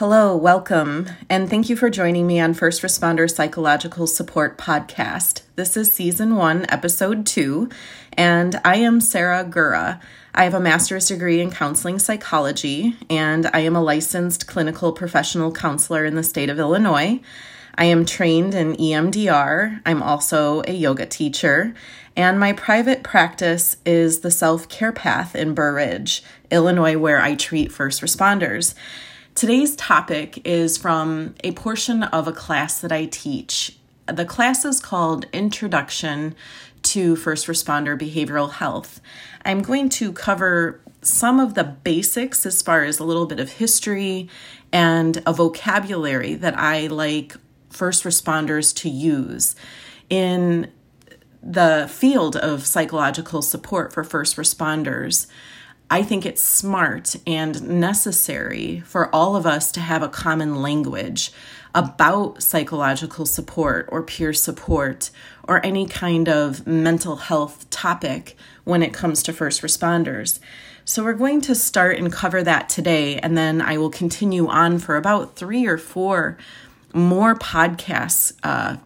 Hello, welcome, and thank you for joining me on First Responder Psychological Support Podcast. This is season one, episode two, and I am Sarah Gura. I have a master's degree in counseling psychology, and I am a licensed clinical professional counselor in the state of Illinois. I am trained in EMDR. I'm also a yoga teacher, and my private practice is the Self Care Path in Burr Ridge, Illinois, where I treat first responders. Today's topic is from a portion of a class that I teach. The class is called Introduction to First Responder Behavioral Health. I'm going to cover some of the basics as far as a little bit of history and a vocabulary that I like first responders to use in the field of psychological support for first responders. I think it's smart and necessary for all of us to have a common language about psychological support or peer support or any kind of mental health topic when it comes to first responders. So, we're going to start and cover that today, and then I will continue on for about three or four more podcasts uh,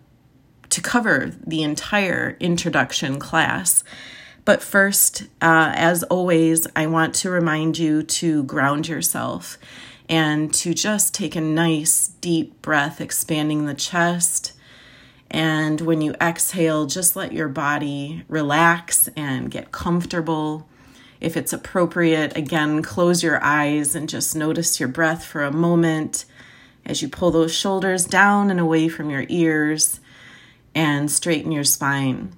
to cover the entire introduction class. But first, uh, as always, I want to remind you to ground yourself and to just take a nice deep breath, expanding the chest. And when you exhale, just let your body relax and get comfortable. If it's appropriate, again, close your eyes and just notice your breath for a moment as you pull those shoulders down and away from your ears and straighten your spine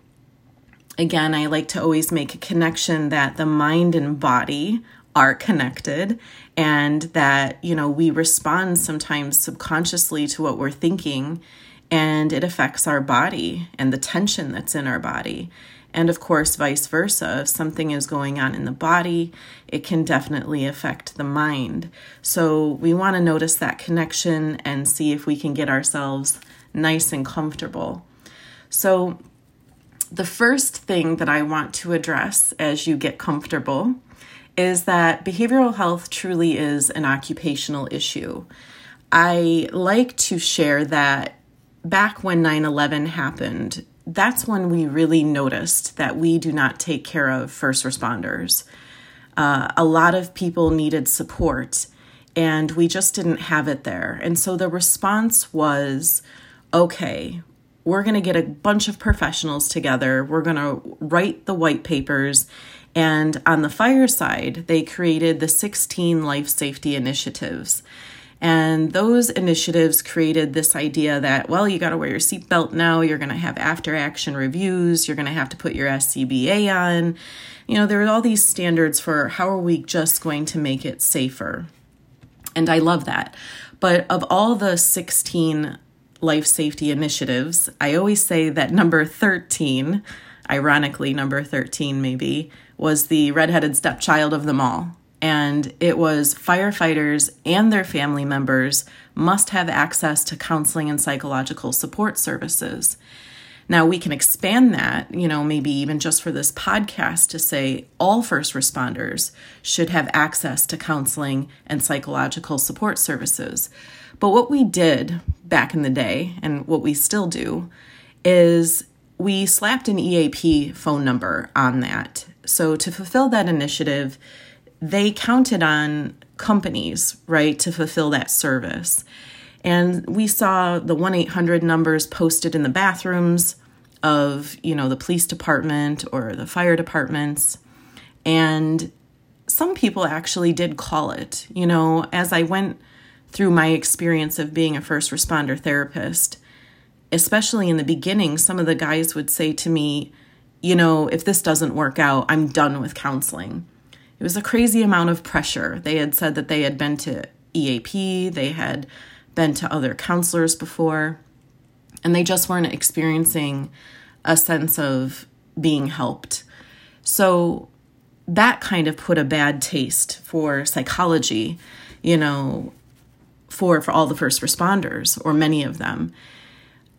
again, I like to always make a connection that the mind and body are connected and that, you know, we respond sometimes subconsciously to what we're thinking and it affects our body and the tension that's in our body. And of course, vice versa. If something is going on in the body, it can definitely affect the mind. So we want to notice that connection and see if we can get ourselves nice and comfortable. So, the first thing that I want to address as you get comfortable is that behavioral health truly is an occupational issue. I like to share that back when 9 11 happened, that's when we really noticed that we do not take care of first responders. Uh, a lot of people needed support, and we just didn't have it there. And so the response was okay, we're going to get a bunch of professionals together. We're going to write the white papers. And on the fire side, they created the 16 life safety initiatives. And those initiatives created this idea that, well, you got to wear your seatbelt now. You're going to have after action reviews. You're going to have to put your SCBA on. You know, there are all these standards for how are we just going to make it safer. And I love that. But of all the 16 life safety initiatives. I always say that number 13, ironically, number 13 maybe, was the redheaded stepchild of them all. And it was firefighters and their family members must have access to counseling and psychological support services. Now, we can expand that, you know, maybe even just for this podcast to say all first responders should have access to counseling and psychological support services. But what we did back in the day, and what we still do, is we slapped an EAP phone number on that. So to fulfill that initiative, they counted on companies, right, to fulfill that service. And we saw the 1 800 numbers posted in the bathrooms of, you know, the police department or the fire departments. And some people actually did call it. You know, as I went through my experience of being a first responder therapist, especially in the beginning, some of the guys would say to me, you know, if this doesn't work out, I'm done with counseling. It was a crazy amount of pressure. They had said that they had been to EAP, they had been to other counselors before, and they just weren't experiencing a sense of being helped. So that kind of put a bad taste for psychology. You know, for for all the first responders or many of them.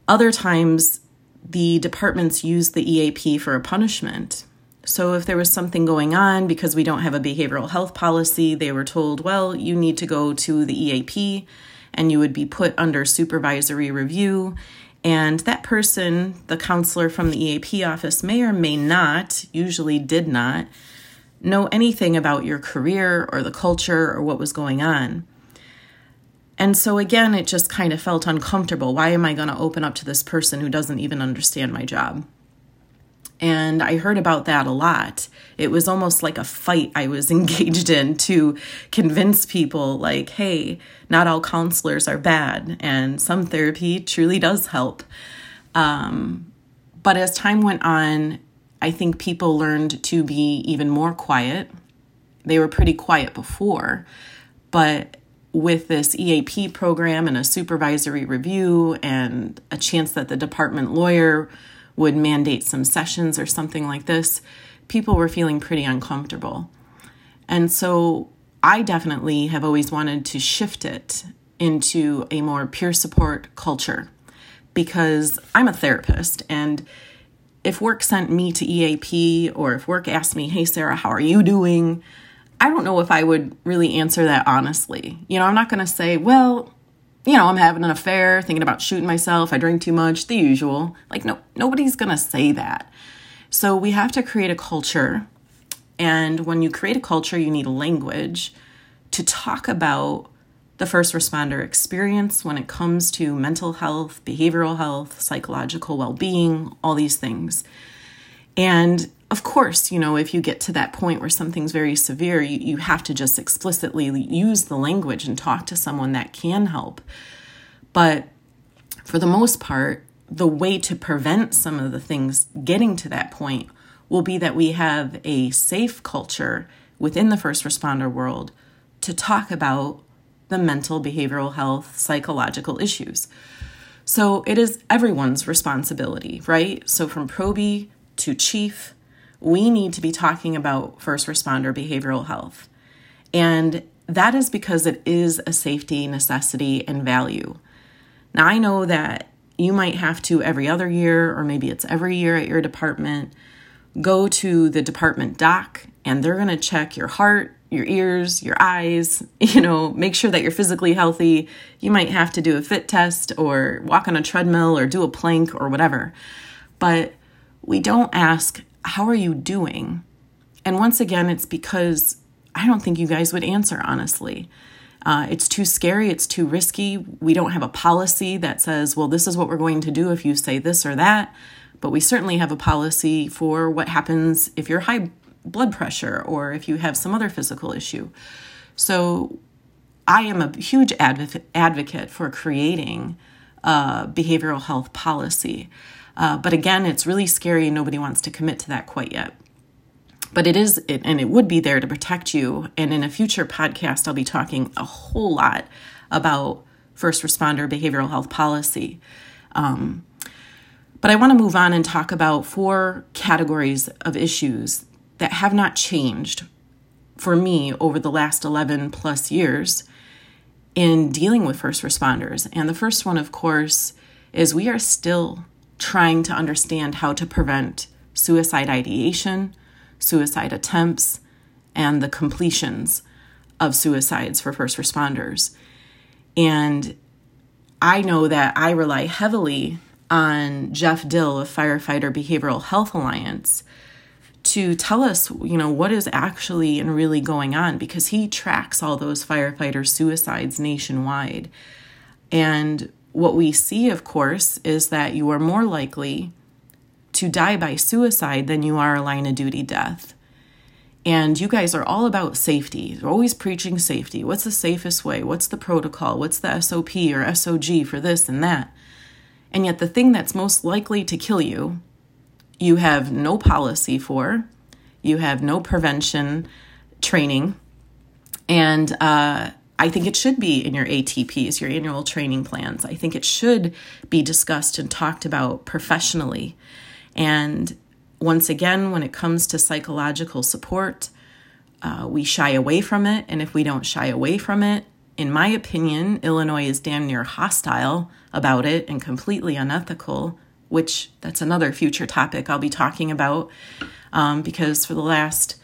Other times the departments use the EAP for a punishment. So, if there was something going on because we don't have a behavioral health policy, they were told, well, you need to go to the EAP and you would be put under supervisory review. And that person, the counselor from the EAP office, may or may not, usually did not, know anything about your career or the culture or what was going on. And so, again, it just kind of felt uncomfortable. Why am I going to open up to this person who doesn't even understand my job? And I heard about that a lot. It was almost like a fight I was engaged in to convince people, like, hey, not all counselors are bad, and some therapy truly does help. Um, but as time went on, I think people learned to be even more quiet. They were pretty quiet before, but with this EAP program and a supervisory review and a chance that the department lawyer would mandate some sessions or something like this, people were feeling pretty uncomfortable. And so I definitely have always wanted to shift it into a more peer support culture because I'm a therapist and if work sent me to EAP or if work asked me, "Hey Sarah, how are you doing?" I don't know if I would really answer that honestly. You know, I'm not going to say, "Well, you know, I'm having an affair, thinking about shooting myself, I drink too much, the usual. Like, no, nobody's gonna say that. So we have to create a culture. And when you create a culture, you need a language to talk about the first responder experience when it comes to mental health, behavioral health, psychological well being, all these things. And of course, you know, if you get to that point where something's very severe, you, you have to just explicitly use the language and talk to someone that can help. But for the most part, the way to prevent some of the things getting to that point will be that we have a safe culture within the first responder world to talk about the mental, behavioral health, psychological issues. So it is everyone's responsibility, right? So from probie to chief we need to be talking about first responder behavioral health. And that is because it is a safety necessity and value. Now, I know that you might have to every other year, or maybe it's every year at your department, go to the department doc and they're going to check your heart, your ears, your eyes, you know, make sure that you're physically healthy. You might have to do a fit test or walk on a treadmill or do a plank or whatever. But we don't ask how are you doing? And once again, it's because I don't think you guys would answer honestly. Uh, it's too scary, it's too risky. We don't have a policy that says, well, this is what we're going to do if you say this or that. But we certainly have a policy for what happens if you're high blood pressure or if you have some other physical issue. So I am a huge advocate for creating a behavioral health policy. Uh, but again, it's really scary and nobody wants to commit to that quite yet. But it is, it, and it would be there to protect you. And in a future podcast, I'll be talking a whole lot about first responder behavioral health policy. Um, but I want to move on and talk about four categories of issues that have not changed for me over the last 11 plus years in dealing with first responders. And the first one, of course, is we are still trying to understand how to prevent suicide ideation, suicide attempts, and the completions of suicides for first responders. And I know that I rely heavily on Jeff Dill of Firefighter Behavioral Health Alliance to tell us, you know, what is actually and really going on because he tracks all those firefighter suicides nationwide. And what we see, of course, is that you are more likely to die by suicide than you are a line of duty death. And you guys are all about safety. You're always preaching safety. What's the safest way? What's the protocol? What's the SOP or SOG for this and that? And yet, the thing that's most likely to kill you, you have no policy for, you have no prevention training, and uh, I think it should be in your ATPs, your annual training plans. I think it should be discussed and talked about professionally. And once again, when it comes to psychological support, uh, we shy away from it. And if we don't shy away from it, in my opinion, Illinois is damn near hostile about it and completely unethical, which that's another future topic I'll be talking about. um, because for the last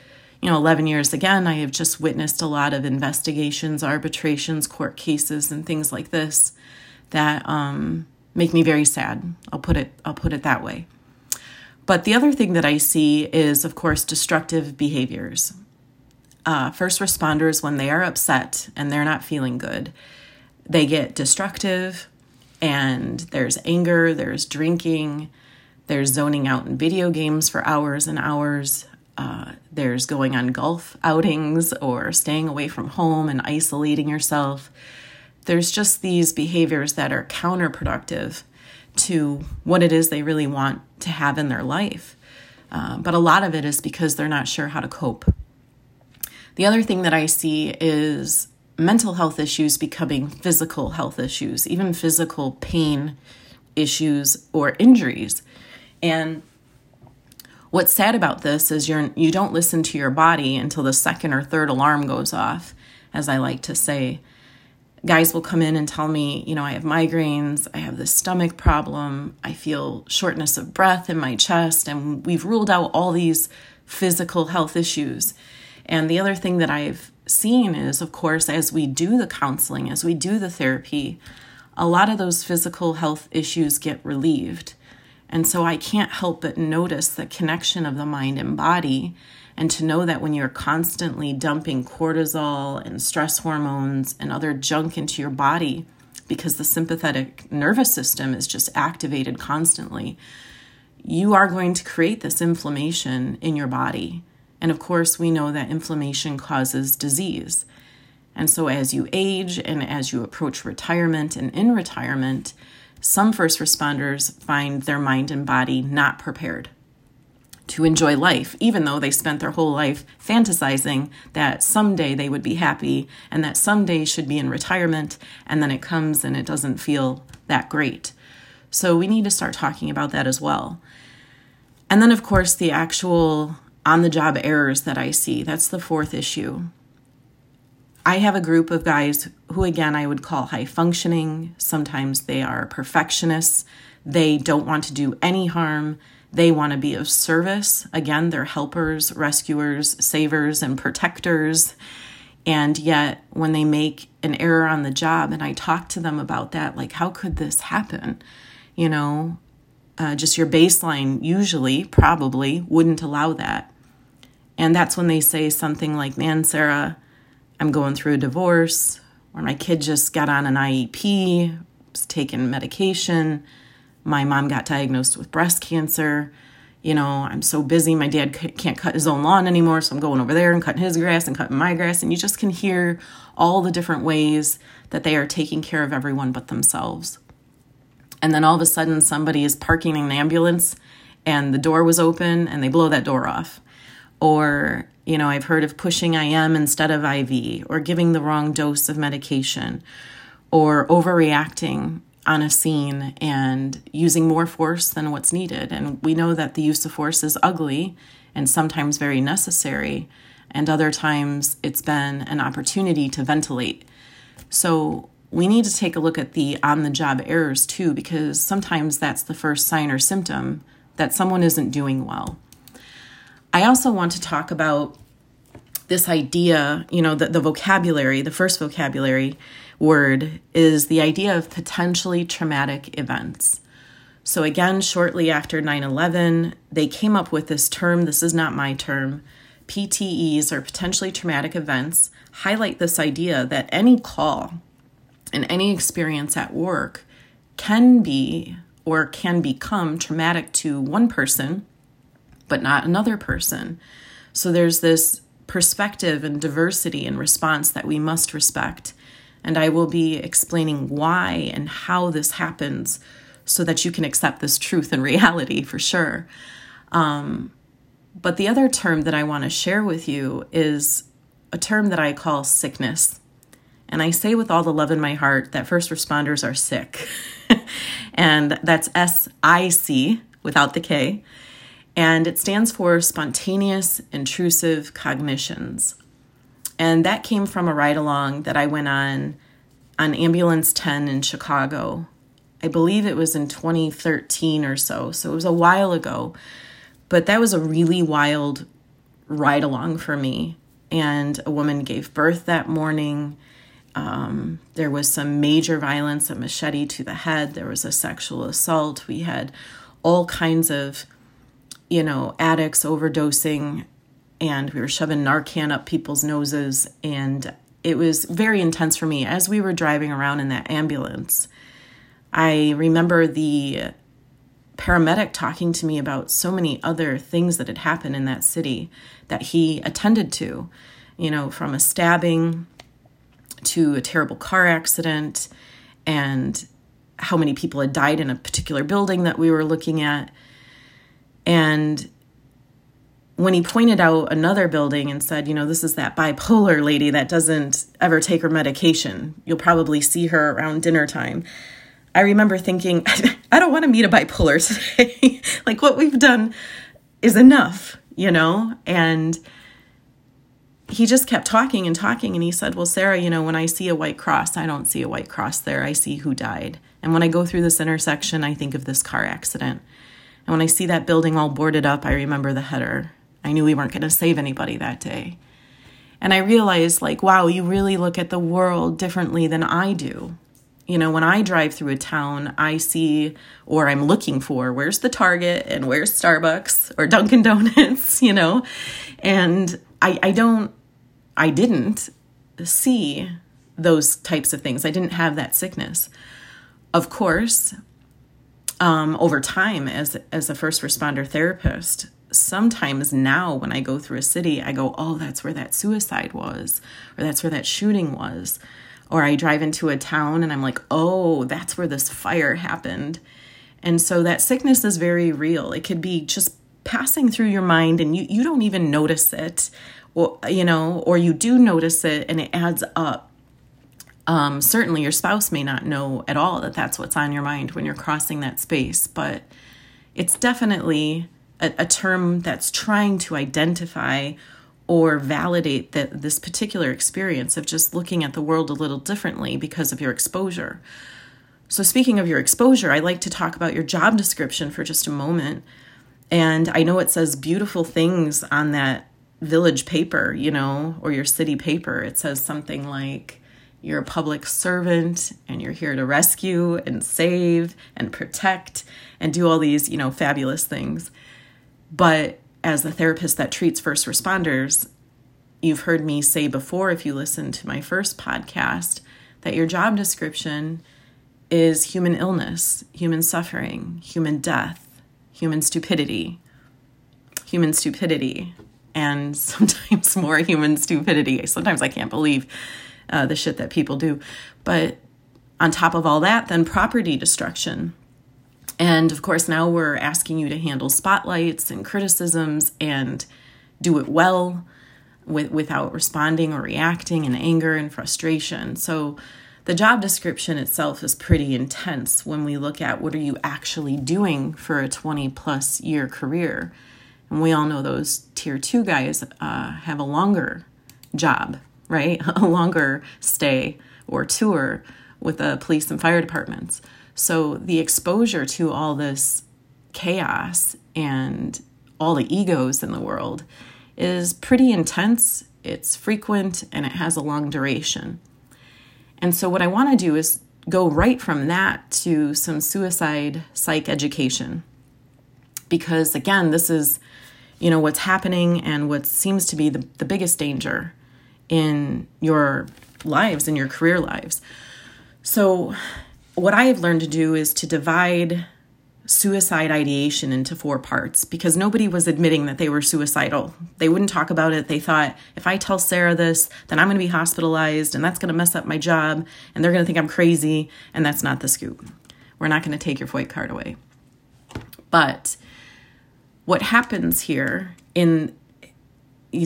you know 11 years again i have just witnessed a lot of investigations arbitrations court cases and things like this that um, make me very sad. I'll put it i'll put it that way. But the other thing that i see is of course destructive behaviors. Uh, first responders when they are upset and they're not feeling good they get destructive and there's anger there's drinking there's zoning out in video games for hours and hours. Uh, there's going on golf outings or staying away from home and isolating yourself. There's just these behaviors that are counterproductive to what it is they really want to have in their life. Uh, but a lot of it is because they're not sure how to cope. The other thing that I see is mental health issues becoming physical health issues, even physical pain issues or injuries. And what's sad about this is you're you don't listen to your body until the second or third alarm goes off, as I like to say. Guys will come in and tell me, you know, I have migraines, I have this stomach problem, I feel shortness of breath in my chest, and we've ruled out all these physical health issues. And the other thing that I've seen is, of course, as we do the counseling, as we do the therapy, a lot of those physical health issues get relieved. And so I can't help but notice the connection of the mind and body. And to know that when you're constantly dumping cortisol and stress hormones and other junk into your body, because the sympathetic nervous system is just activated constantly, you are going to create this inflammation in your body. And of course, we know that inflammation causes disease. And so, as you age and as you approach retirement and in retirement, some first responders find their mind and body not prepared to enjoy life, even though they spent their whole life fantasizing that someday they would be happy and that someday should be in retirement, and then it comes and it doesn't feel that great. So we need to start talking about that as well. And then, of course, the actual on the job errors that I see. That's the fourth issue. I have a group of guys who, again, I would call high functioning. Sometimes they are perfectionists. They don't want to do any harm. They want to be of service. Again, they're helpers, rescuers, savers, and protectors. And yet, when they make an error on the job, and I talk to them about that, like, how could this happen? You know, uh, just your baseline usually, probably wouldn't allow that. And that's when they say something like, Man, Sarah, I'm going through a divorce, or my kid just got on an IEP, was taking medication. My mom got diagnosed with breast cancer. You know, I'm so busy. My dad can't cut his own lawn anymore, so I'm going over there and cutting his grass and cutting my grass. And you just can hear all the different ways that they are taking care of everyone but themselves. And then all of a sudden, somebody is parking an ambulance and the door was open and they blow that door off. Or you know, I've heard of pushing IM instead of IV, or giving the wrong dose of medication, or overreacting on a scene and using more force than what's needed. And we know that the use of force is ugly and sometimes very necessary, and other times it's been an opportunity to ventilate. So we need to take a look at the on the job errors too, because sometimes that's the first sign or symptom that someone isn't doing well. I also want to talk about this idea, you know, the, the vocabulary, the first vocabulary word is the idea of potentially traumatic events. So, again, shortly after 9 11, they came up with this term. This is not my term. PTEs, or potentially traumatic events, highlight this idea that any call and any experience at work can be or can become traumatic to one person but not another person. So there's this perspective and diversity and response that we must respect. And I will be explaining why and how this happens so that you can accept this truth and reality for sure. Um, but the other term that I want to share with you is a term that I call sickness. And I say with all the love in my heart that first responders are sick. and that's S I C without the K and it stands for Spontaneous Intrusive Cognitions. And that came from a ride along that I went on on Ambulance 10 in Chicago. I believe it was in 2013 or so, so it was a while ago. But that was a really wild ride along for me. And a woman gave birth that morning. Um, there was some major violence, a machete to the head. There was a sexual assault. We had all kinds of, you know, addicts overdosing, and we were shoving Narcan up people's noses. And it was very intense for me as we were driving around in that ambulance. I remember the paramedic talking to me about so many other things that had happened in that city that he attended to, you know, from a stabbing to a terrible car accident and how many people had died in a particular building that we were looking at. And when he pointed out another building and said, you know, this is that bipolar lady that doesn't ever take her medication, you'll probably see her around dinner time. I remember thinking, I don't want to meet a bipolar today. like what we've done is enough, you know? And he just kept talking and talking and he said, "Well, Sarah, you know, when I see a white cross, I don't see a white cross there. I see who died. And when I go through this intersection, I think of this car accident. And when I see that building all boarded up, I remember the header. I knew we weren't going to save anybody that day." And I realized like, wow, you really look at the world differently than I do. You know, when I drive through a town, I see or I'm looking for where's the Target and where's Starbucks or Dunkin' Donuts, you know? And I, I don't I didn't see those types of things. I didn't have that sickness. Of course, um, over time, as as a first responder therapist, sometimes now when I go through a city, I go, "Oh, that's where that suicide was, or that's where that shooting was," or I drive into a town and I'm like, "Oh, that's where this fire happened," and so that sickness is very real. It could be just passing through your mind and you, you don't even notice it or you know or you do notice it and it adds up um, certainly your spouse may not know at all that that's what's on your mind when you're crossing that space but it's definitely a, a term that's trying to identify or validate that this particular experience of just looking at the world a little differently because of your exposure so speaking of your exposure i like to talk about your job description for just a moment and i know it says beautiful things on that village paper, you know, or your city paper. It says something like, you're a public servant and you're here to rescue and save and protect and do all these, you know, fabulous things. But as the therapist that treats first responders, you've heard me say before, if you listen to my first podcast, that your job description is human illness, human suffering, human death, human stupidity. Human stupidity and sometimes more human stupidity. Sometimes I can't believe uh, the shit that people do. But on top of all that, then property destruction. And of course, now we're asking you to handle spotlights and criticisms and do it well with, without responding or reacting in anger and frustration. So, the job description itself is pretty intense when we look at what are you actually doing for a 20 plus year career and we all know those tier two guys uh, have a longer job, right? a longer stay or tour with the police and fire departments. So the exposure to all this chaos and all the egos in the world is pretty intense, it's frequent, and it has a long duration. And so, what I want to do is go right from that to some suicide psych education. Because again, this is you know what's happening and what seems to be the, the biggest danger in your lives in your career lives so what i have learned to do is to divide suicide ideation into four parts because nobody was admitting that they were suicidal. They wouldn't talk about it. They thought, if I tell Sarah this, then I'm going to be hospitalized and that's going to mess up my job and they're going to think I'm crazy. And that's not the scoop. We're not going to take your FOID card away. But what happens here in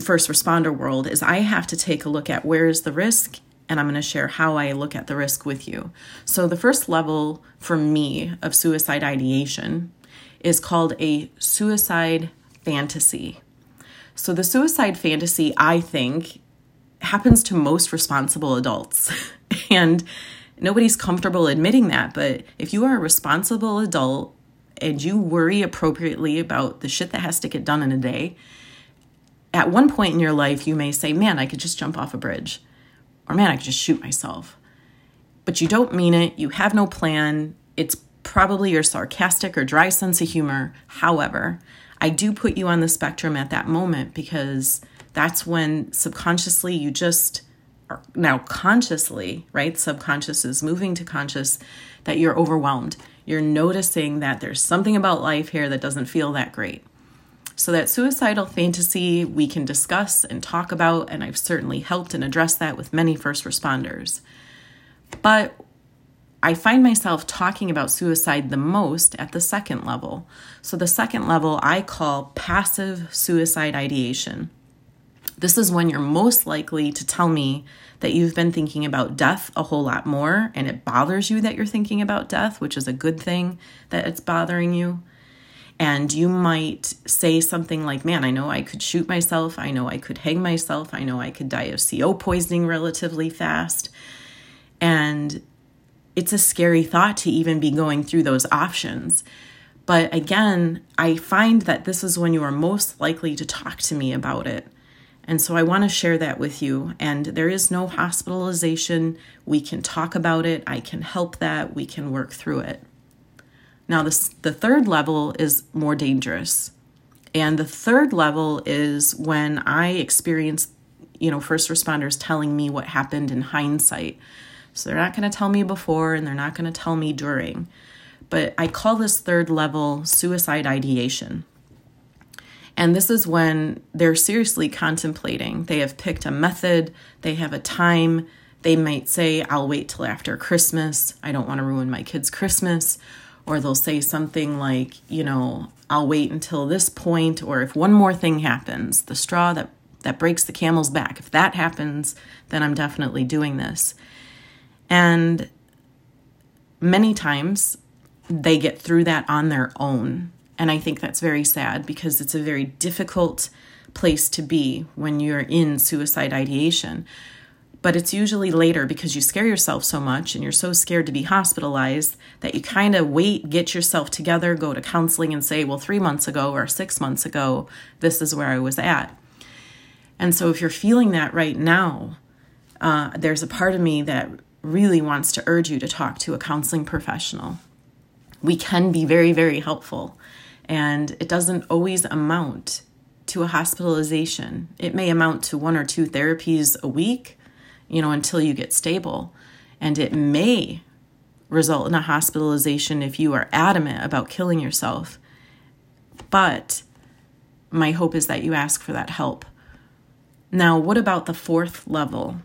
first responder world is I have to take a look at where is the risk and I'm going to share how I look at the risk with you. So, the first level for me of suicide ideation is called a suicide fantasy. So, the suicide fantasy, I think, happens to most responsible adults. and nobody's comfortable admitting that. But if you are a responsible adult and you worry appropriately about the shit that has to get done in a day, at one point in your life, you may say, Man, I could just jump off a bridge, or Man, I could just shoot myself. But you don't mean it, you have no plan. It's probably your sarcastic or dry sense of humor. However, I do put you on the spectrum at that moment because that's when subconsciously you just are now consciously, right? Subconscious is moving to conscious that you're overwhelmed. You're noticing that there's something about life here that doesn't feel that great. So, that suicidal fantasy we can discuss and talk about, and I've certainly helped and addressed that with many first responders. But I find myself talking about suicide the most at the second level. So, the second level I call passive suicide ideation. This is when you're most likely to tell me that you've been thinking about death a whole lot more and it bothers you that you're thinking about death, which is a good thing that it's bothering you. And you might say something like, Man, I know I could shoot myself. I know I could hang myself. I know I could die of CO poisoning relatively fast. And it's a scary thought to even be going through those options. But again, I find that this is when you are most likely to talk to me about it. And so I want to share that with you. And there is no hospitalization. We can talk about it. I can help that. We can work through it. Now, this, the third level is more dangerous. And the third level is when I experience, you know, first responders telling me what happened in hindsight. So they're not going to tell me before and they're not going to tell me during. But I call this third level suicide ideation. And this is when they're seriously contemplating. They have picked a method, they have a time. They might say, I'll wait till after Christmas. I don't want to ruin my kids' Christmas or they'll say something like, you know, I'll wait until this point, or if one more thing happens, the straw that, that breaks the camel's back, if that happens, then I'm definitely doing this. And many times they get through that on their own. And I think that's very sad because it's a very difficult place to be when you're in suicide ideation but it's usually later because you scare yourself so much and you're so scared to be hospitalized that you kind of wait, get yourself together, go to counseling, and say, well, three months ago or six months ago, this is where I was at. And so if you're feeling that right now, uh, there's a part of me that really wants to urge you to talk to a counseling professional. We can be very, very helpful, and it doesn't always amount to a hospitalization. It may amount to one or two therapies a week you know, until you get stable. And it may result in a hospitalization if you are adamant about killing yourself. But my hope is that you ask for that help. Now, what about the fourth level?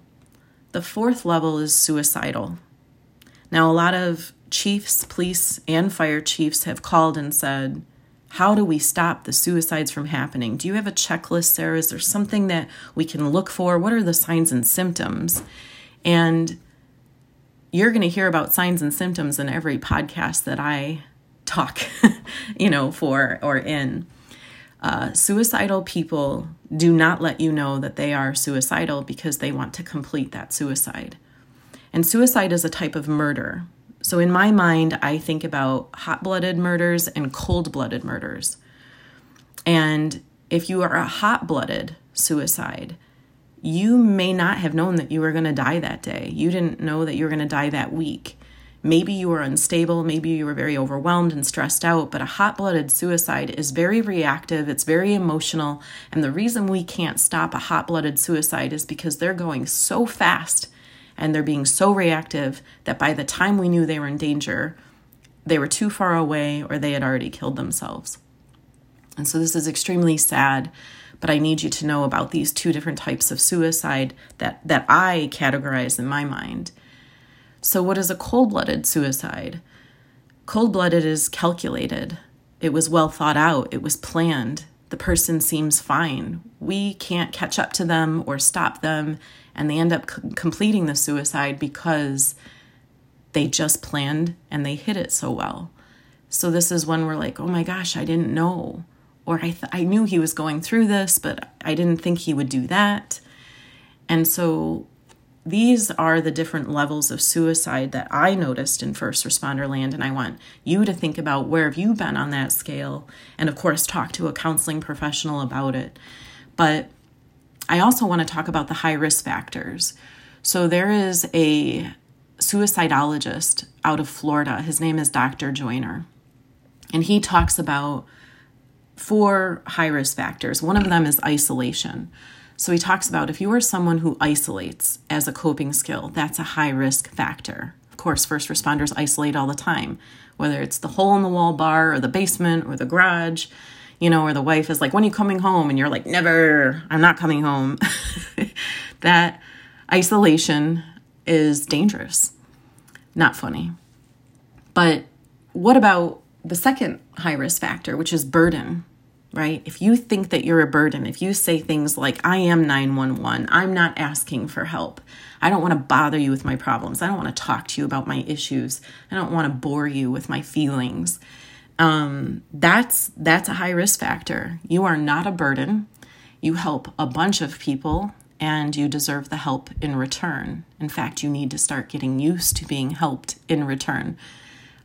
The fourth level is suicidal. Now, a lot of chiefs, police, and fire chiefs have called and said, how do we stop the suicides from happening? Do you have a checklist, Sarah? Is there something that we can look for? What are the signs and symptoms? And you're going to hear about signs and symptoms in every podcast that I talk, you know, for or in. Uh, suicidal people do not let you know that they are suicidal because they want to complete that suicide. And suicide is a type of murder. So, in my mind, I think about hot blooded murders and cold blooded murders. And if you are a hot blooded suicide, you may not have known that you were going to die that day. You didn't know that you were going to die that week. Maybe you were unstable, maybe you were very overwhelmed and stressed out, but a hot blooded suicide is very reactive, it's very emotional. And the reason we can't stop a hot blooded suicide is because they're going so fast and they're being so reactive that by the time we knew they were in danger, they were too far away or they had already killed themselves. And so this is extremely sad, but I need you to know about these two different types of suicide that, that I categorize in my mind. So, what is a cold blooded suicide? Cold blooded is calculated, it was well thought out, it was planned. The person seems fine. We can't catch up to them or stop them and they end up c- completing the suicide because they just planned and they hit it so well. So this is when we're like, oh my gosh, I didn't know. Or I, th- I knew he was going through this, but I didn't think he would do that. And so these are the different levels of suicide that I noticed in first responder land. And I want you to think about where have you been on that scale? And of course, talk to a counseling professional about it. But I also want to talk about the high risk factors. So there is a suicidologist out of Florida. His name is Dr. Joiner. And he talks about four high risk factors. One of them is isolation. So he talks about if you are someone who isolates as a coping skill, that's a high risk factor. Of course, first responders isolate all the time, whether it's the hole in the wall bar or the basement or the garage, you know, or the wife is like, When are you coming home? And you're like, Never, I'm not coming home. that isolation is dangerous, not funny. But what about the second high risk factor, which is burden? right? If you think that you're a burden, if you say things like, I am 911, I'm not asking for help, I don't want to bother you with my problems, I don't want to talk to you about my issues, I don't want to bore you with my feelings. Um, that's that's a high risk factor. You are not a burden. You help a bunch of people and you deserve the help in return. In fact, you need to start getting used to being helped in return.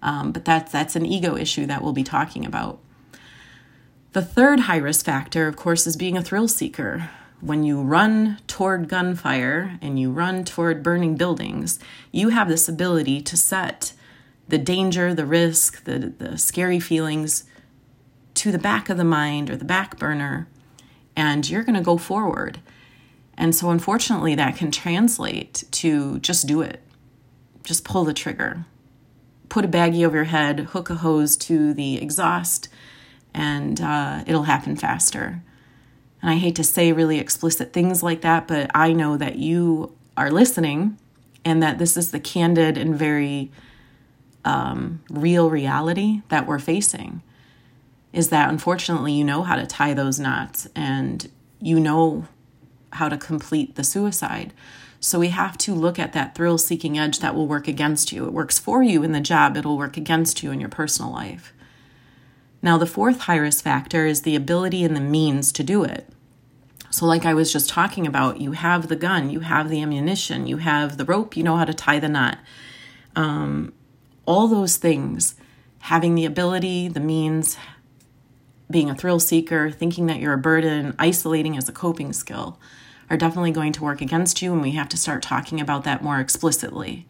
Um, but that's that's an ego issue that we'll be talking about. The third high risk factor, of course, is being a thrill seeker. When you run toward gunfire and you run toward burning buildings, you have this ability to set the danger, the risk, the, the scary feelings to the back of the mind or the back burner, and you're going to go forward. And so, unfortunately, that can translate to just do it, just pull the trigger, put a baggie over your head, hook a hose to the exhaust, and uh, it'll happen faster. And I hate to say really explicit things like that, but I know that you are listening and that this is the candid and very um, real reality that we're facing. Is that unfortunately you know how to tie those knots and you know how to complete the suicide. So we have to look at that thrill seeking edge that will work against you. It works for you in the job, it'll work against you in your personal life. Now, the fourth high risk factor is the ability and the means to do it. So, like I was just talking about, you have the gun, you have the ammunition, you have the rope, you know how to tie the knot. Um, all those things, having the ability, the means, being a thrill seeker, thinking that you're a burden, isolating as a coping skill, are definitely going to work against you, and we have to start talking about that more explicitly.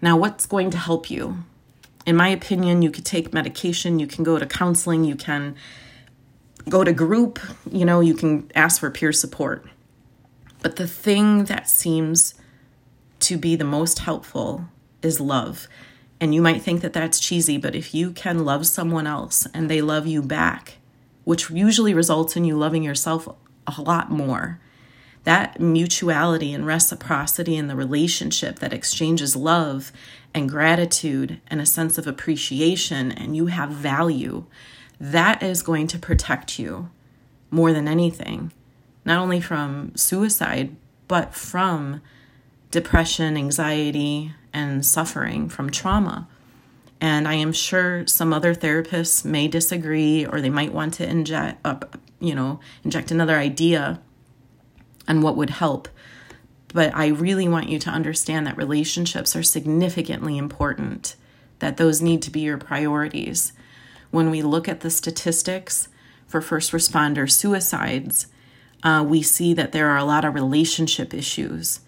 Now, what's going to help you? in my opinion, you could take medication, you can go to counseling, you can go to group, you know, you can ask for peer support. But the thing that seems to be the most helpful is love. And you might think that that's cheesy, but if you can love someone else and they love you back, which usually results in you loving yourself a lot more, that mutuality and reciprocity in the relationship that exchanges love and gratitude and a sense of appreciation and you have value, that is going to protect you more than anything, not only from suicide, but from depression, anxiety, and suffering from trauma. And I am sure some other therapists may disagree or they might want to inject, uh, you know, inject another idea on what would help. But I really want you to understand that relationships are significantly important, that those need to be your priorities. When we look at the statistics for first responder suicides, uh, we see that there are a lot of relationship issues.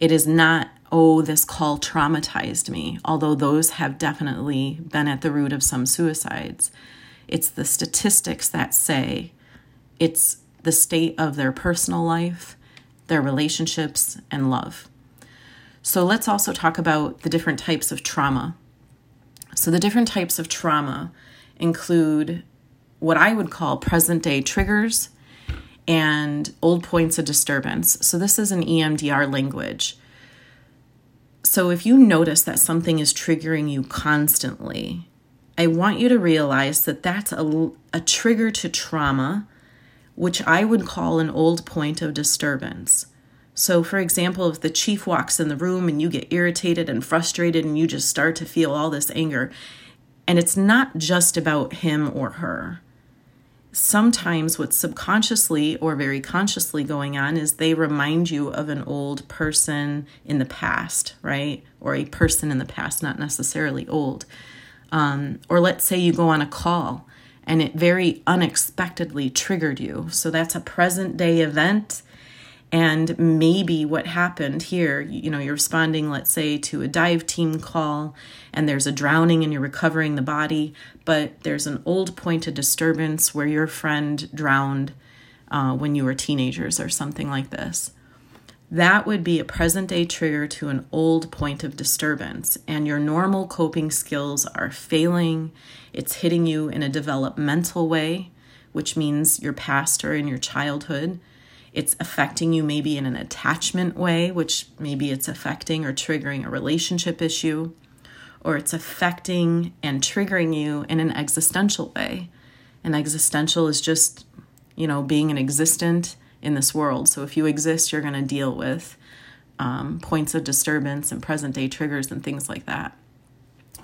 It is not, oh, this call traumatized me, although those have definitely been at the root of some suicides. It's the statistics that say it's the state of their personal life, their relationships, and love. So let's also talk about the different types of trauma. So, the different types of trauma include what I would call present day triggers and old points of disturbance. So, this is an EMDR language. So, if you notice that something is triggering you constantly, I want you to realize that that's a, a trigger to trauma which I would call an old point of disturbance. So, for example, if the chief walks in the room and you get irritated and frustrated and you just start to feel all this anger, and it's not just about him or her, sometimes what's subconsciously or very consciously going on is they remind you of an old person in the past, right? Or a person in the past, not necessarily old. Um, or let's say you go on a call and it very unexpectedly triggered you. So that's a present day event and maybe what happened here, you know, you're responding, let's say, to a dive team call and there's a drowning and you're recovering the body, but there's an old point of disturbance where your friend drowned uh, when you were teenagers or something like this. That would be a present day trigger to an old point of disturbance, and your normal coping skills are failing. It's hitting you in a developmental way, which means your past or in your childhood it's affecting you maybe in an attachment way, which maybe it's affecting or triggering a relationship issue, or it's affecting and triggering you in an existential way. And existential is just, you know, being an existent in this world. So if you exist, you're going to deal with um, points of disturbance and present day triggers and things like that.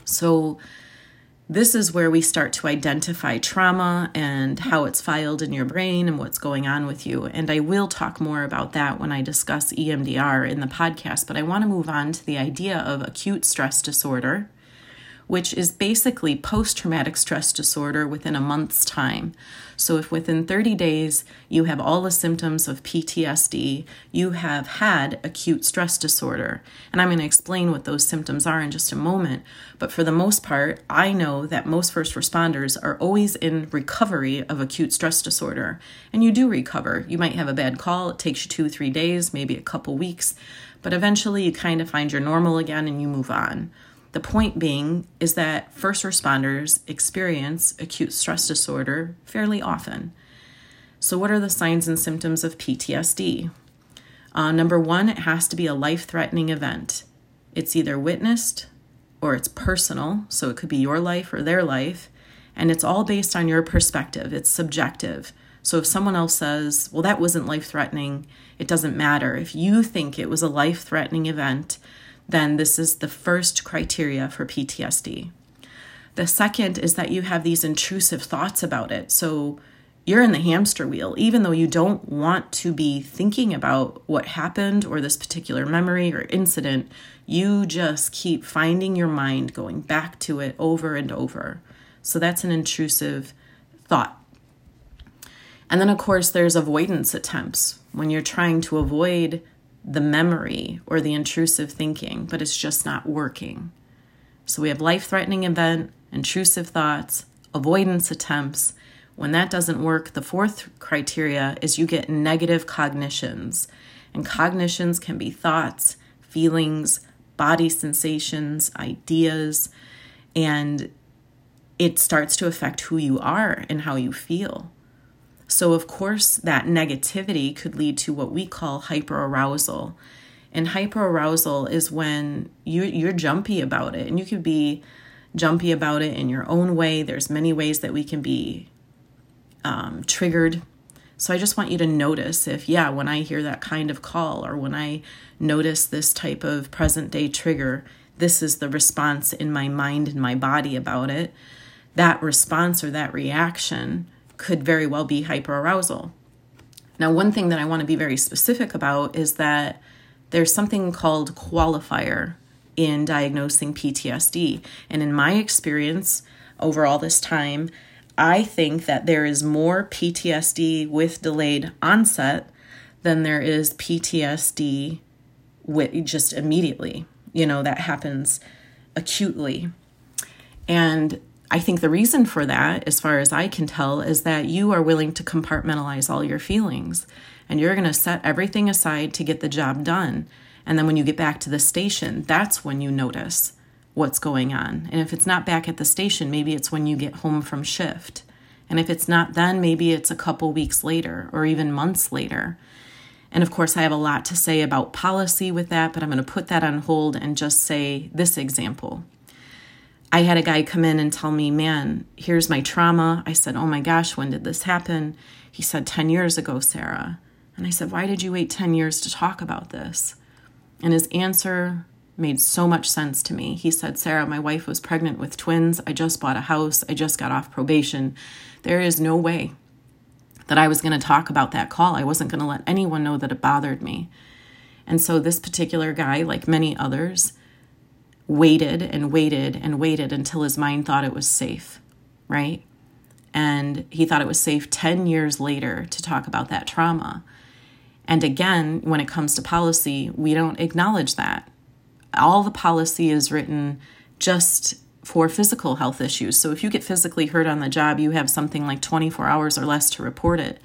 So this is where we start to identify trauma and how it's filed in your brain and what's going on with you. And I will talk more about that when I discuss EMDR in the podcast, but I want to move on to the idea of acute stress disorder which is basically post traumatic stress disorder within a month's time. So, if within 30 days you have all the symptoms of PTSD, you have had acute stress disorder. And I'm going to explain what those symptoms are in just a moment. But for the most part, I know that most first responders are always in recovery of acute stress disorder. And you do recover. You might have a bad call, it takes you two, three days, maybe a couple weeks, but eventually you kind of find your normal again and you move on. The point being is that first responders experience acute stress disorder fairly often. So, what are the signs and symptoms of PTSD? Uh, number one, it has to be a life threatening event. It's either witnessed or it's personal, so it could be your life or their life, and it's all based on your perspective. It's subjective. So if someone else says, well, that wasn't life threatening, it doesn't matter. If you think it was a life threatening event, then this is the first criteria for PTSD. The second is that you have these intrusive thoughts about it. So you're in the hamster wheel, even though you don't want to be thinking about what happened or this particular memory or incident, you just keep finding your mind going back to it over and over. So that's an intrusive thought. And then, of course, there's avoidance attempts when you're trying to avoid the memory or the intrusive thinking, but it's just not working. So we have life threatening event, intrusive thoughts, avoidance attempts. When that doesn't work, the fourth criteria is you get negative cognitions. And cognitions can be thoughts, feelings, body sensations, ideas, and it starts to affect who you are and how you feel. So, of course, that negativity could lead to what we call hyperarousal. And hyperarousal is when you, you're jumpy about it, and you could be jumpy about it in your own way. There's many ways that we can be um, triggered. So I just want you to notice if, yeah, when I hear that kind of call or when I notice this type of present day trigger, this is the response in my mind and my body about it. That response or that reaction could very well be hyperarousal. Now, one thing that I want to be very specific about is that there's something called qualifier in diagnosing PTSD. And in my experience over all this time, I think that there is more PTSD with delayed onset than there is PTSD with just immediately. You know, that happens acutely. And I think the reason for that, as far as I can tell, is that you are willing to compartmentalize all your feelings and you're going to set everything aside to get the job done. And then when you get back to the station, that's when you notice what's going on. And if it's not back at the station, maybe it's when you get home from shift. And if it's not then, maybe it's a couple weeks later or even months later. And of course, I have a lot to say about policy with that, but I'm going to put that on hold and just say this example. I had a guy come in and tell me, Man, here's my trauma. I said, Oh my gosh, when did this happen? He said, 10 years ago, Sarah. And I said, Why did you wait 10 years to talk about this? And his answer made so much sense to me. He said, Sarah, my wife was pregnant with twins. I just bought a house. I just got off probation. There is no way that I was going to talk about that call. I wasn't going to let anyone know that it bothered me. And so this particular guy, like many others, waited and waited and waited until his mind thought it was safe, right? And he thought it was safe 10 years later to talk about that trauma. And again, when it comes to policy, we don't acknowledge that. All the policy is written just for physical health issues. So if you get physically hurt on the job, you have something like 24 hours or less to report it.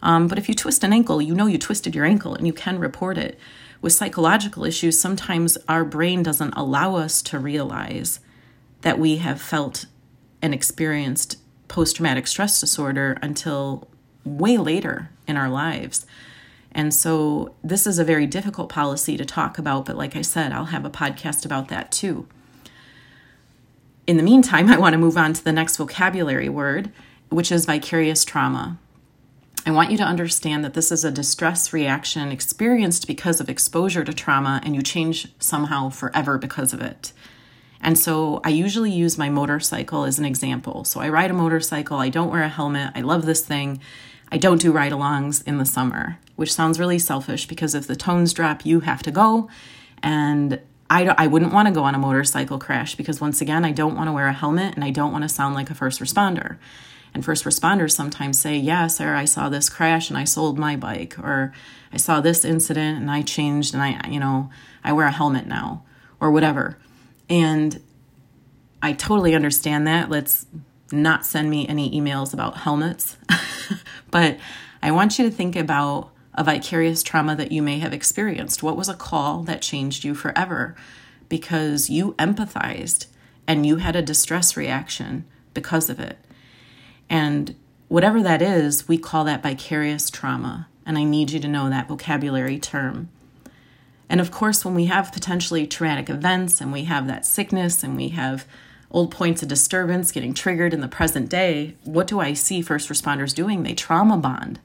Um, but if you twist an ankle, you know you twisted your ankle and you can report it. With psychological issues, sometimes our brain doesn't allow us to realize that we have felt and experienced post traumatic stress disorder until way later in our lives. And so, this is a very difficult policy to talk about, but like I said, I'll have a podcast about that too. In the meantime, I want to move on to the next vocabulary word, which is vicarious trauma. I want you to understand that this is a distress reaction experienced because of exposure to trauma, and you change somehow forever because of it. And so I usually use my motorcycle as an example. So I ride a motorcycle, I don't wear a helmet, I love this thing. I don't do ride alongs in the summer, which sounds really selfish because if the tones drop, you have to go. And I, I wouldn't want to go on a motorcycle crash because, once again, I don't want to wear a helmet and I don't want to sound like a first responder. And first responders sometimes say, Yeah, sir, I saw this crash and I sold my bike, or I saw this incident and I changed and I, you know, I wear a helmet now, or whatever. And I totally understand that. Let's not send me any emails about helmets. but I want you to think about a vicarious trauma that you may have experienced. What was a call that changed you forever? Because you empathized and you had a distress reaction because of it. And whatever that is, we call that vicarious trauma. And I need you to know that vocabulary term. And of course, when we have potentially traumatic events and we have that sickness and we have old points of disturbance getting triggered in the present day, what do I see first responders doing? They trauma bond.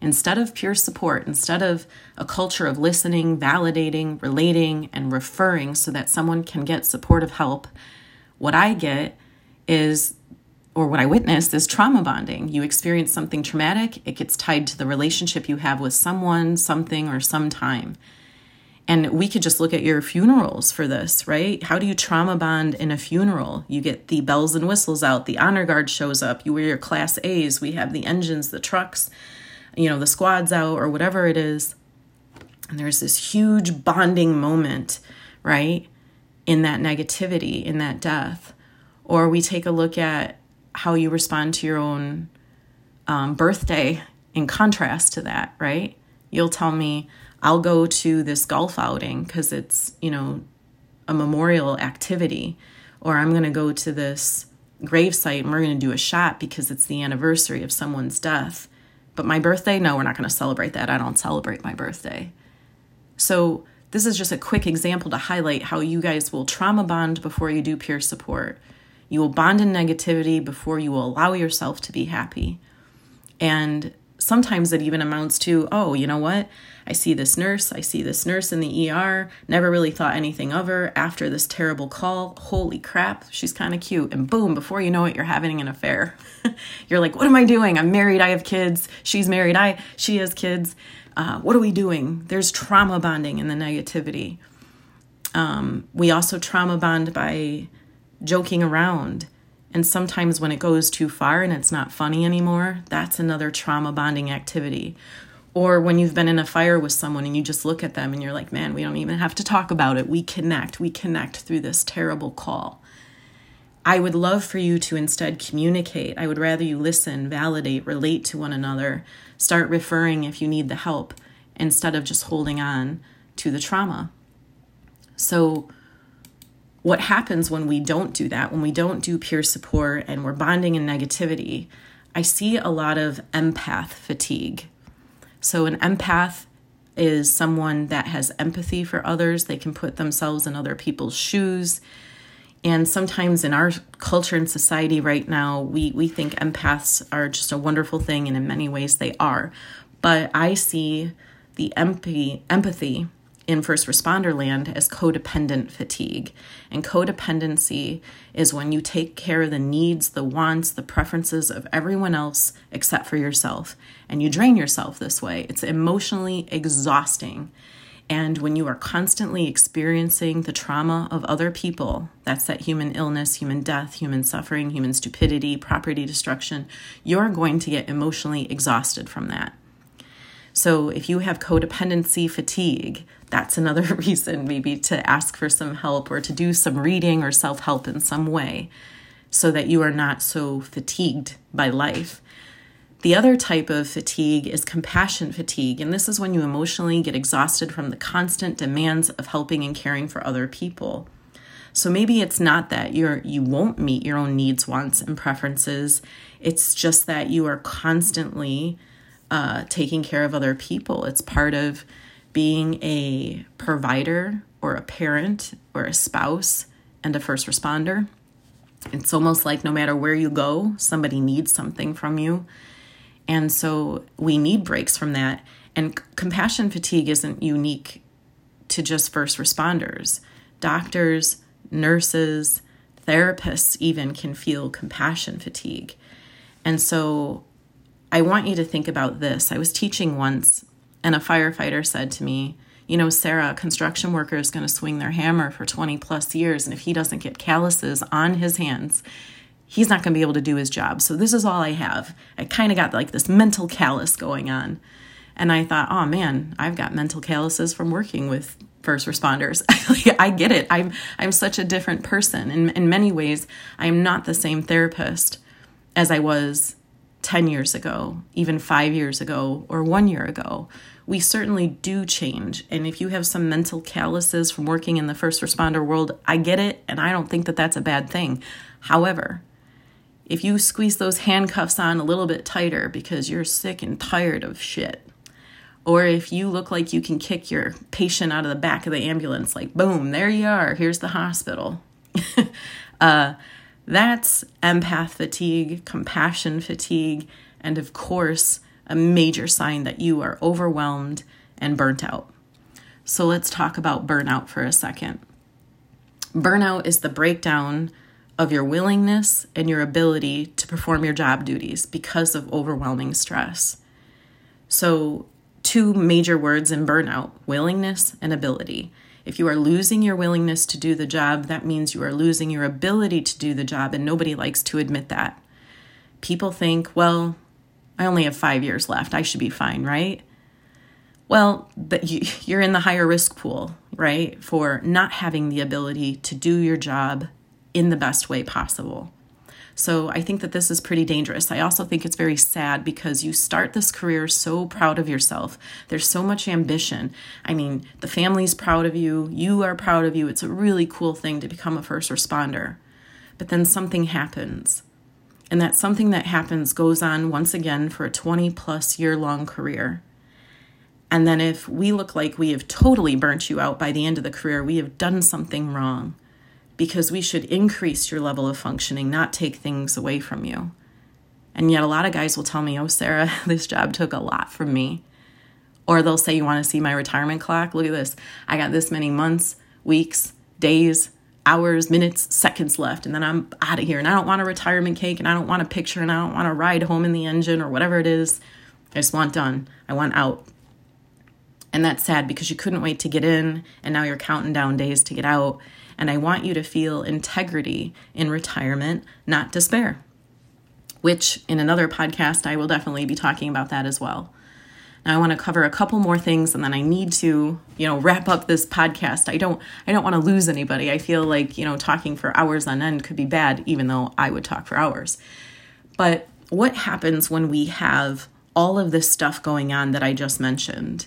Instead of peer support, instead of a culture of listening, validating, relating, and referring so that someone can get supportive help, what I get is or what I witnessed is trauma bonding. You experience something traumatic, it gets tied to the relationship you have with someone, something, or some time. And we could just look at your funerals for this, right? How do you trauma bond in a funeral? You get the bells and whistles out, the honor guard shows up, you wear your class A's, we have the engines, the trucks, you know, the squads out, or whatever it is. And there's this huge bonding moment, right? In that negativity, in that death. Or we take a look at how you respond to your own um, birthday in contrast to that, right? You'll tell me, I'll go to this golf outing because it's, you know, a memorial activity, or I'm going to go to this gravesite and we're going to do a shot because it's the anniversary of someone's death. But my birthday, no, we're not going to celebrate that. I don't celebrate my birthday. So, this is just a quick example to highlight how you guys will trauma bond before you do peer support. You will bond in negativity before you will allow yourself to be happy. And sometimes it even amounts to, oh, you know what? I see this nurse, I see this nurse in the ER, never really thought anything of her after this terrible call. Holy crap, she's kind of cute. And boom, before you know it, you're having an affair. you're like, what am I doing? I'm married, I have kids. She's married, I she has kids. Uh, what are we doing? There's trauma bonding in the negativity. Um, we also trauma bond by joking around. And sometimes when it goes too far and it's not funny anymore, that's another trauma bonding activity. Or when you've been in a fire with someone and you just look at them and you're like, man, we don't even have to talk about it. We connect. We connect through this terrible call. I would love for you to instead communicate. I would rather you listen, validate, relate to one another, start referring if you need the help instead of just holding on to the trauma. So, what happens when we don't do that, when we don't do peer support and we're bonding in negativity, I see a lot of empath fatigue. So, an empath is someone that has empathy for others, they can put themselves in other people's shoes. And sometimes in our culture and society right now, we, we think empaths are just a wonderful thing, and in many ways they are. But I see the empathy, empathy in first responder land as codependent fatigue. And codependency is when you take care of the needs, the wants, the preferences of everyone else except for yourself. And you drain yourself this way. It's emotionally exhausting. And when you are constantly experiencing the trauma of other people, that's that human illness, human death, human suffering, human stupidity, property destruction, you're going to get emotionally exhausted from that. So if you have codependency fatigue, that's another reason maybe to ask for some help or to do some reading or self help in some way so that you are not so fatigued by life. The other type of fatigue is compassion fatigue, and this is when you emotionally get exhausted from the constant demands of helping and caring for other people. So maybe it's not that you're you won't meet your own needs, wants, and preferences. It's just that you are constantly uh, taking care of other people. It's part of being a provider or a parent or a spouse and a first responder. It's almost like no matter where you go, somebody needs something from you. And so we need breaks from that. And compassion fatigue isn't unique to just first responders. Doctors, nurses, therapists even can feel compassion fatigue. And so I want you to think about this. I was teaching once, and a firefighter said to me, You know, Sarah, a construction worker is going to swing their hammer for 20 plus years, and if he doesn't get calluses on his hands, he's not going to be able to do his job. So this is all I have. I kind of got like this mental callus going on. And I thought, oh man, I've got mental calluses from working with first responders. I get it. I'm I'm such a different person. In in many ways, I am not the same therapist as I was 10 years ago, even five years ago, or one year ago. We certainly do change. And if you have some mental calluses from working in the first responder world, I get it. And I don't think that that's a bad thing. However, if you squeeze those handcuffs on a little bit tighter because you're sick and tired of shit, or if you look like you can kick your patient out of the back of the ambulance, like boom, there you are, here's the hospital. uh, that's empath fatigue, compassion fatigue, and of course, a major sign that you are overwhelmed and burnt out. So let's talk about burnout for a second. Burnout is the breakdown of your willingness and your ability to perform your job duties because of overwhelming stress. So, two major words in burnout willingness and ability. If you are losing your willingness to do the job, that means you are losing your ability to do the job, and nobody likes to admit that. People think, well, I only have five years left. I should be fine, right? Well, but you're in the higher risk pool, right? For not having the ability to do your job in the best way possible. So I think that this is pretty dangerous. I also think it's very sad because you start this career so proud of yourself. There's so much ambition. I mean, the family's proud of you, you are proud of you. It's a really cool thing to become a first responder. But then something happens. And that something that happens goes on once again for a 20 plus year long career. And then if we look like we have totally burnt you out by the end of the career, we have done something wrong because we should increase your level of functioning, not take things away from you. And yet, a lot of guys will tell me, Oh, Sarah, this job took a lot from me. Or they'll say, You want to see my retirement clock? Look at this. I got this many months, weeks, days, hours, minutes, seconds left, and then I'm out of here. And I don't want a retirement cake, and I don't want a picture, and I don't want to ride home in the engine or whatever it is. I just want done. I want out. And that's sad because you couldn't wait to get in, and now you're counting down days to get out. And I want you to feel integrity in retirement, not despair, which in another podcast, I will definitely be talking about that as well. Now I want to cover a couple more things and then I need to, you know, wrap up this podcast. I don't I don't want to lose anybody. I feel like, you know, talking for hours on end could be bad even though I would talk for hours. But what happens when we have all of this stuff going on that I just mentioned?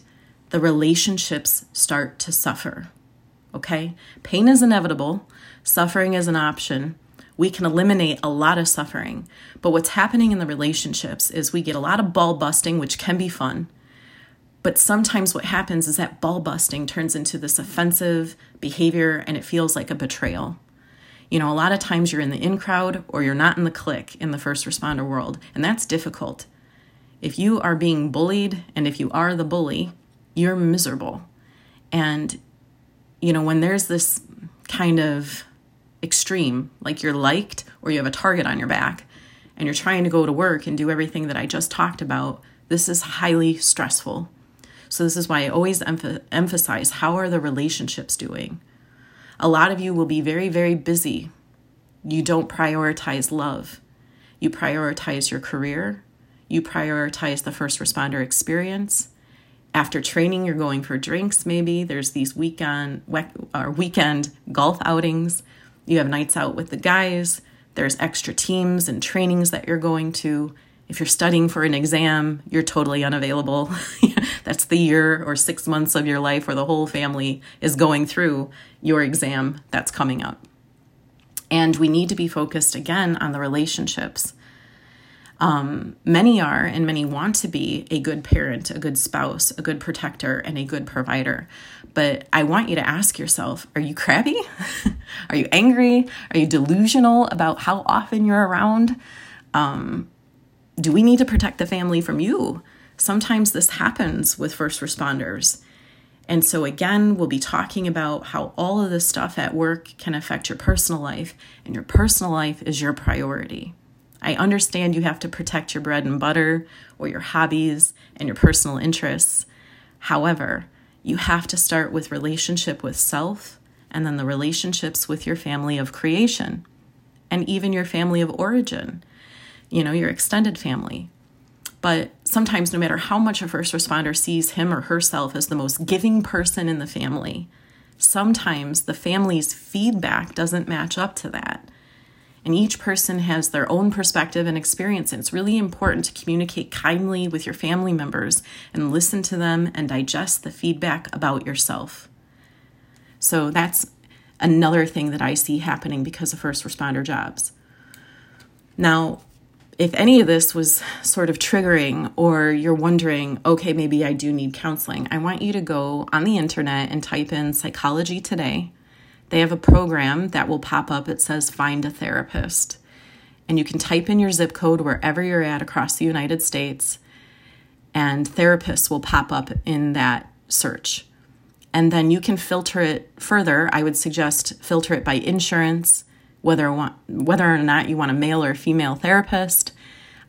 The relationships start to suffer okay? Pain is inevitable, suffering is an option. We can eliminate a lot of suffering. But what's happening in the relationships is we get a lot of ball busting, which can be fun. But sometimes what happens is that ball busting turns into this offensive behavior and it feels like a betrayal. You know, a lot of times you're in the in crowd or you're not in the clique in the first responder world, and that's difficult. If you are being bullied and if you are the bully, you're miserable And, you know, when there's this kind of extreme, like you're liked or you have a target on your back and you're trying to go to work and do everything that I just talked about, this is highly stressful. So, this is why I always emph- emphasize how are the relationships doing? A lot of you will be very, very busy. You don't prioritize love. You prioritize your career. You prioritize the first responder experience. After training, you're going for drinks, maybe. There's these weekend, or weekend golf outings. You have nights out with the guys. There's extra teams and trainings that you're going to. If you're studying for an exam, you're totally unavailable. That's the year or six months of your life where the whole family is going through your exam that's coming up. And we need to be focused again on the relationships. Um, many are, and many want to be a good parent, a good spouse, a good protector, and a good provider. But I want you to ask yourself are you crabby? are you angry? Are you delusional about how often you're around? Um, do we need to protect the family from you? Sometimes this happens with first responders. And so, again, we'll be talking about how all of this stuff at work can affect your personal life, and your personal life is your priority. I understand you have to protect your bread and butter or your hobbies and your personal interests. However, you have to start with relationship with self and then the relationships with your family of creation and even your family of origin, you know, your extended family. But sometimes, no matter how much a first responder sees him or herself as the most giving person in the family, sometimes the family's feedback doesn't match up to that. And each person has their own perspective and experience. And it's really important to communicate kindly with your family members and listen to them and digest the feedback about yourself. So that's another thing that I see happening because of first responder jobs. Now, if any of this was sort of triggering or you're wondering, okay, maybe I do need counseling, I want you to go on the internet and type in Psychology Today. They have a program that will pop up. It says Find a Therapist. And you can type in your zip code wherever you're at across the United States, and therapists will pop up in that search. And then you can filter it further. I would suggest filter it by insurance whether whether or not you want a male or female therapist.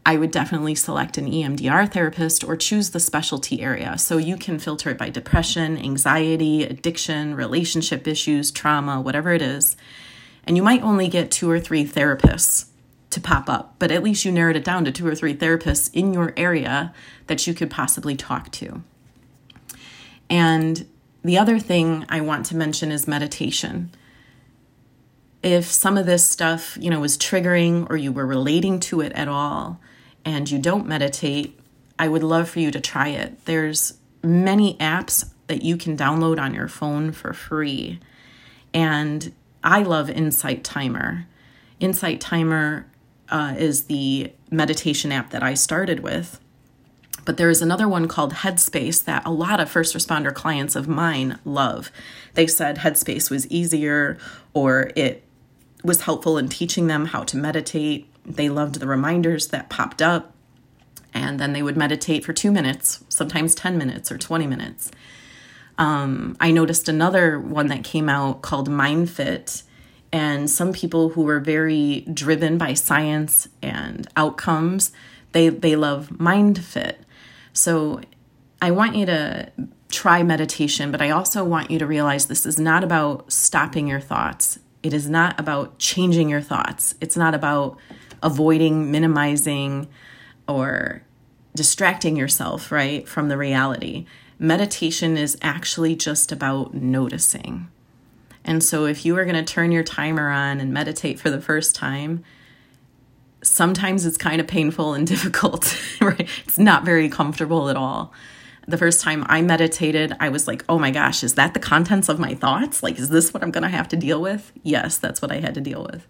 I would definitely select an EMDR therapist or choose the specialty area. So you can filter it by depression, anxiety, addiction, relationship issues, trauma, whatever it is. And you might only get two or three therapists to pop up, but at least you narrowed it down to two or three therapists in your area that you could possibly talk to. And the other thing I want to mention is meditation if some of this stuff, you know, was triggering or you were relating to it at all and you don't meditate, I would love for you to try it. There's many apps that you can download on your phone for free. And I love Insight Timer. Insight Timer uh, is the meditation app that I started with. But there is another one called Headspace that a lot of first responder clients of mine love. They said Headspace was easier or it was helpful in teaching them how to meditate. They loved the reminders that popped up. And then they would meditate for two minutes, sometimes 10 minutes or 20 minutes. Um, I noticed another one that came out called MindFit. And some people who were very driven by science and outcomes, they, they love MindFit. So I want you to try meditation, but I also want you to realize this is not about stopping your thoughts. It is not about changing your thoughts. It's not about avoiding, minimizing, or distracting yourself, right, from the reality. Meditation is actually just about noticing. And so, if you are going to turn your timer on and meditate for the first time, sometimes it's kind of painful and difficult, right? It's not very comfortable at all the first time I meditated, I was like, oh my gosh, is that the contents of my thoughts? Like, is this what I'm going to have to deal with? Yes, that's what I had to deal with.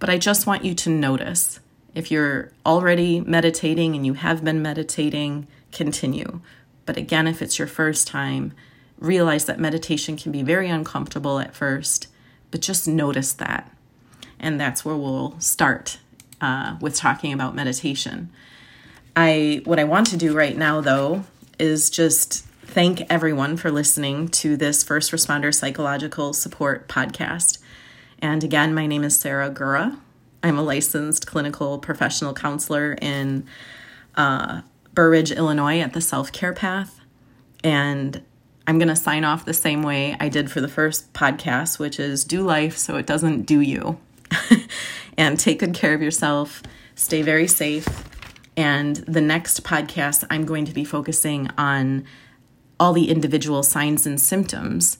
But I just want you to notice. If you're already meditating and you have been meditating, continue. But again, if it's your first time, realize that meditation can be very uncomfortable at first, but just notice that. And that's where we'll start uh, with talking about meditation. I what I want to do right now though is just thank everyone for listening to this First Responder Psychological Support podcast. And again, my name is Sarah Gura. I'm a licensed clinical professional counselor in uh, Burr Ridge, Illinois at the Self Care Path. And I'm going to sign off the same way I did for the first podcast, which is do life so it doesn't do you. and take good care of yourself, stay very safe. And the next podcast, I'm going to be focusing on all the individual signs and symptoms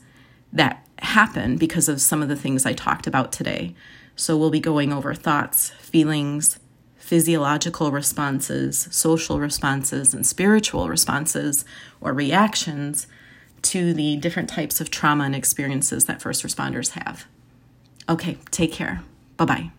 that happen because of some of the things I talked about today. So we'll be going over thoughts, feelings, physiological responses, social responses, and spiritual responses or reactions to the different types of trauma and experiences that first responders have. Okay, take care. Bye bye.